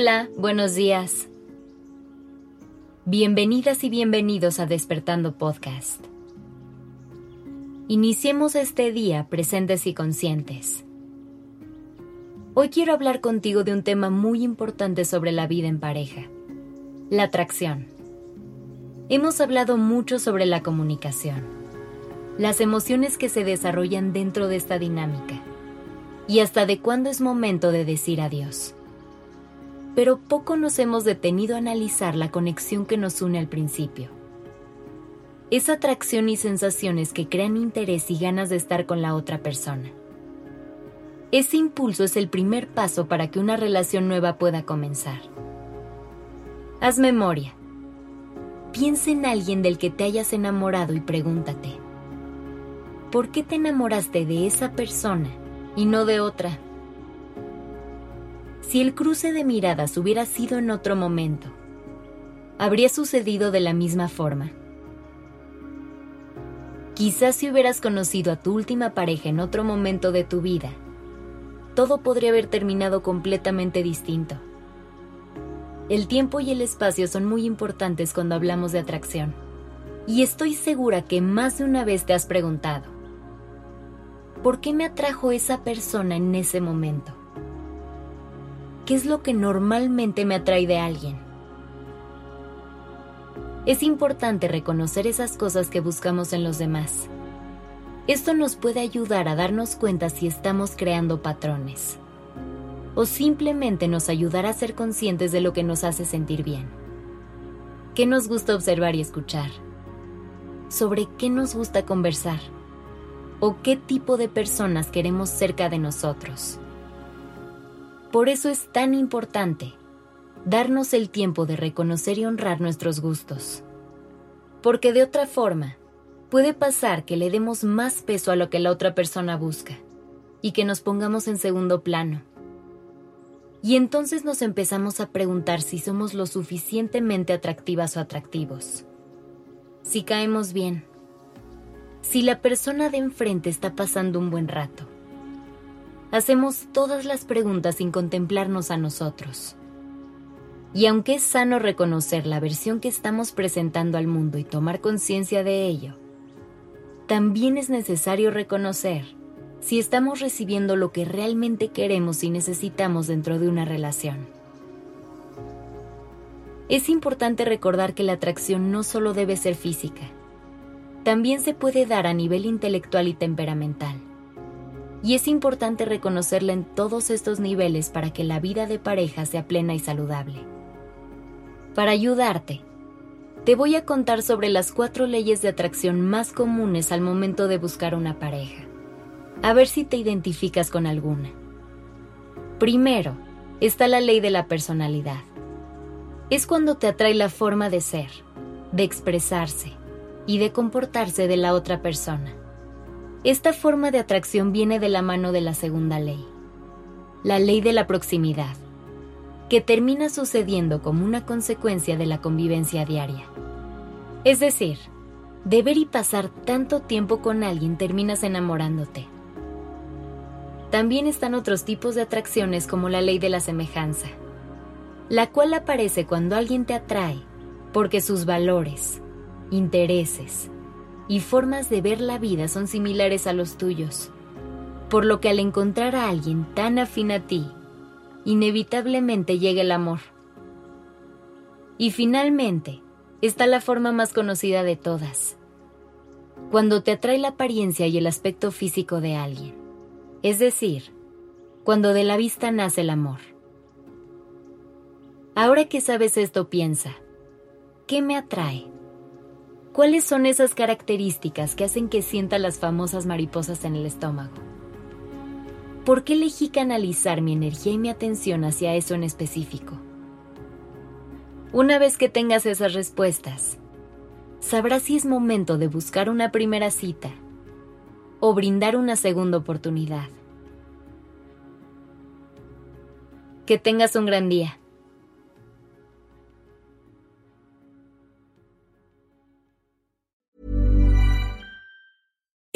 Hola, buenos días. Bienvenidas y bienvenidos a Despertando Podcast. Iniciemos este día presentes y conscientes. Hoy quiero hablar contigo de un tema muy importante sobre la vida en pareja, la atracción. Hemos hablado mucho sobre la comunicación, las emociones que se desarrollan dentro de esta dinámica y hasta de cuándo es momento de decir adiós pero poco nos hemos detenido a analizar la conexión que nos une al principio. Esa atracción y sensaciones que crean interés y ganas de estar con la otra persona. Ese impulso es el primer paso para que una relación nueva pueda comenzar. Haz memoria. Piensa en alguien del que te hayas enamorado y pregúntate, ¿por qué te enamoraste de esa persona y no de otra? Si el cruce de miradas hubiera sido en otro momento, habría sucedido de la misma forma. Quizás si hubieras conocido a tu última pareja en otro momento de tu vida, todo podría haber terminado completamente distinto. El tiempo y el espacio son muy importantes cuando hablamos de atracción, y estoy segura que más de una vez te has preguntado, ¿por qué me atrajo esa persona en ese momento? Qué es lo que normalmente me atrae de alguien. Es importante reconocer esas cosas que buscamos en los demás. Esto nos puede ayudar a darnos cuenta si estamos creando patrones. O simplemente nos ayudará a ser conscientes de lo que nos hace sentir bien. ¿Qué nos gusta observar y escuchar? ¿Sobre qué nos gusta conversar? ¿O qué tipo de personas queremos cerca de nosotros? Por eso es tan importante darnos el tiempo de reconocer y honrar nuestros gustos. Porque de otra forma, puede pasar que le demos más peso a lo que la otra persona busca y que nos pongamos en segundo plano. Y entonces nos empezamos a preguntar si somos lo suficientemente atractivas o atractivos. Si caemos bien. Si la persona de enfrente está pasando un buen rato hacemos todas las preguntas sin contemplarnos a nosotros. Y aunque es sano reconocer la versión que estamos presentando al mundo y tomar conciencia de ello, también es necesario reconocer si estamos recibiendo lo que realmente queremos y necesitamos dentro de una relación. Es importante recordar que la atracción no solo debe ser física, también se puede dar a nivel intelectual y temperamental y es importante reconocerla en todos estos niveles para que la vida de pareja sea plena y saludable. Para ayudarte, te voy a contar sobre las cuatro leyes de atracción más comunes al momento de buscar una pareja. A ver si te identificas con alguna. Primero, está la ley de la personalidad. Es cuando te atrae la forma de ser, de expresarse y de comportarse de la otra persona. Esta forma de atracción viene de la mano de la segunda ley, la ley de la proximidad, que termina sucediendo como una consecuencia de la convivencia diaria. Es decir, de ver y pasar tanto tiempo con alguien terminas enamorándote. También están otros tipos de atracciones como la ley de la semejanza, la cual aparece cuando alguien te atrae porque sus valores, intereses, y formas de ver la vida son similares a los tuyos, por lo que al encontrar a alguien tan afín a ti, inevitablemente llega el amor. Y finalmente, está la forma más conocida de todas, cuando te atrae la apariencia y el aspecto físico de alguien, es decir, cuando de la vista nace el amor. Ahora que sabes esto, piensa, ¿qué me atrae? ¿Cuáles son esas características que hacen que sienta las famosas mariposas en el estómago? ¿Por qué elegí canalizar mi energía y mi atención hacia eso en específico? Una vez que tengas esas respuestas, sabrás si es momento de buscar una primera cita o brindar una segunda oportunidad. Que tengas un gran día.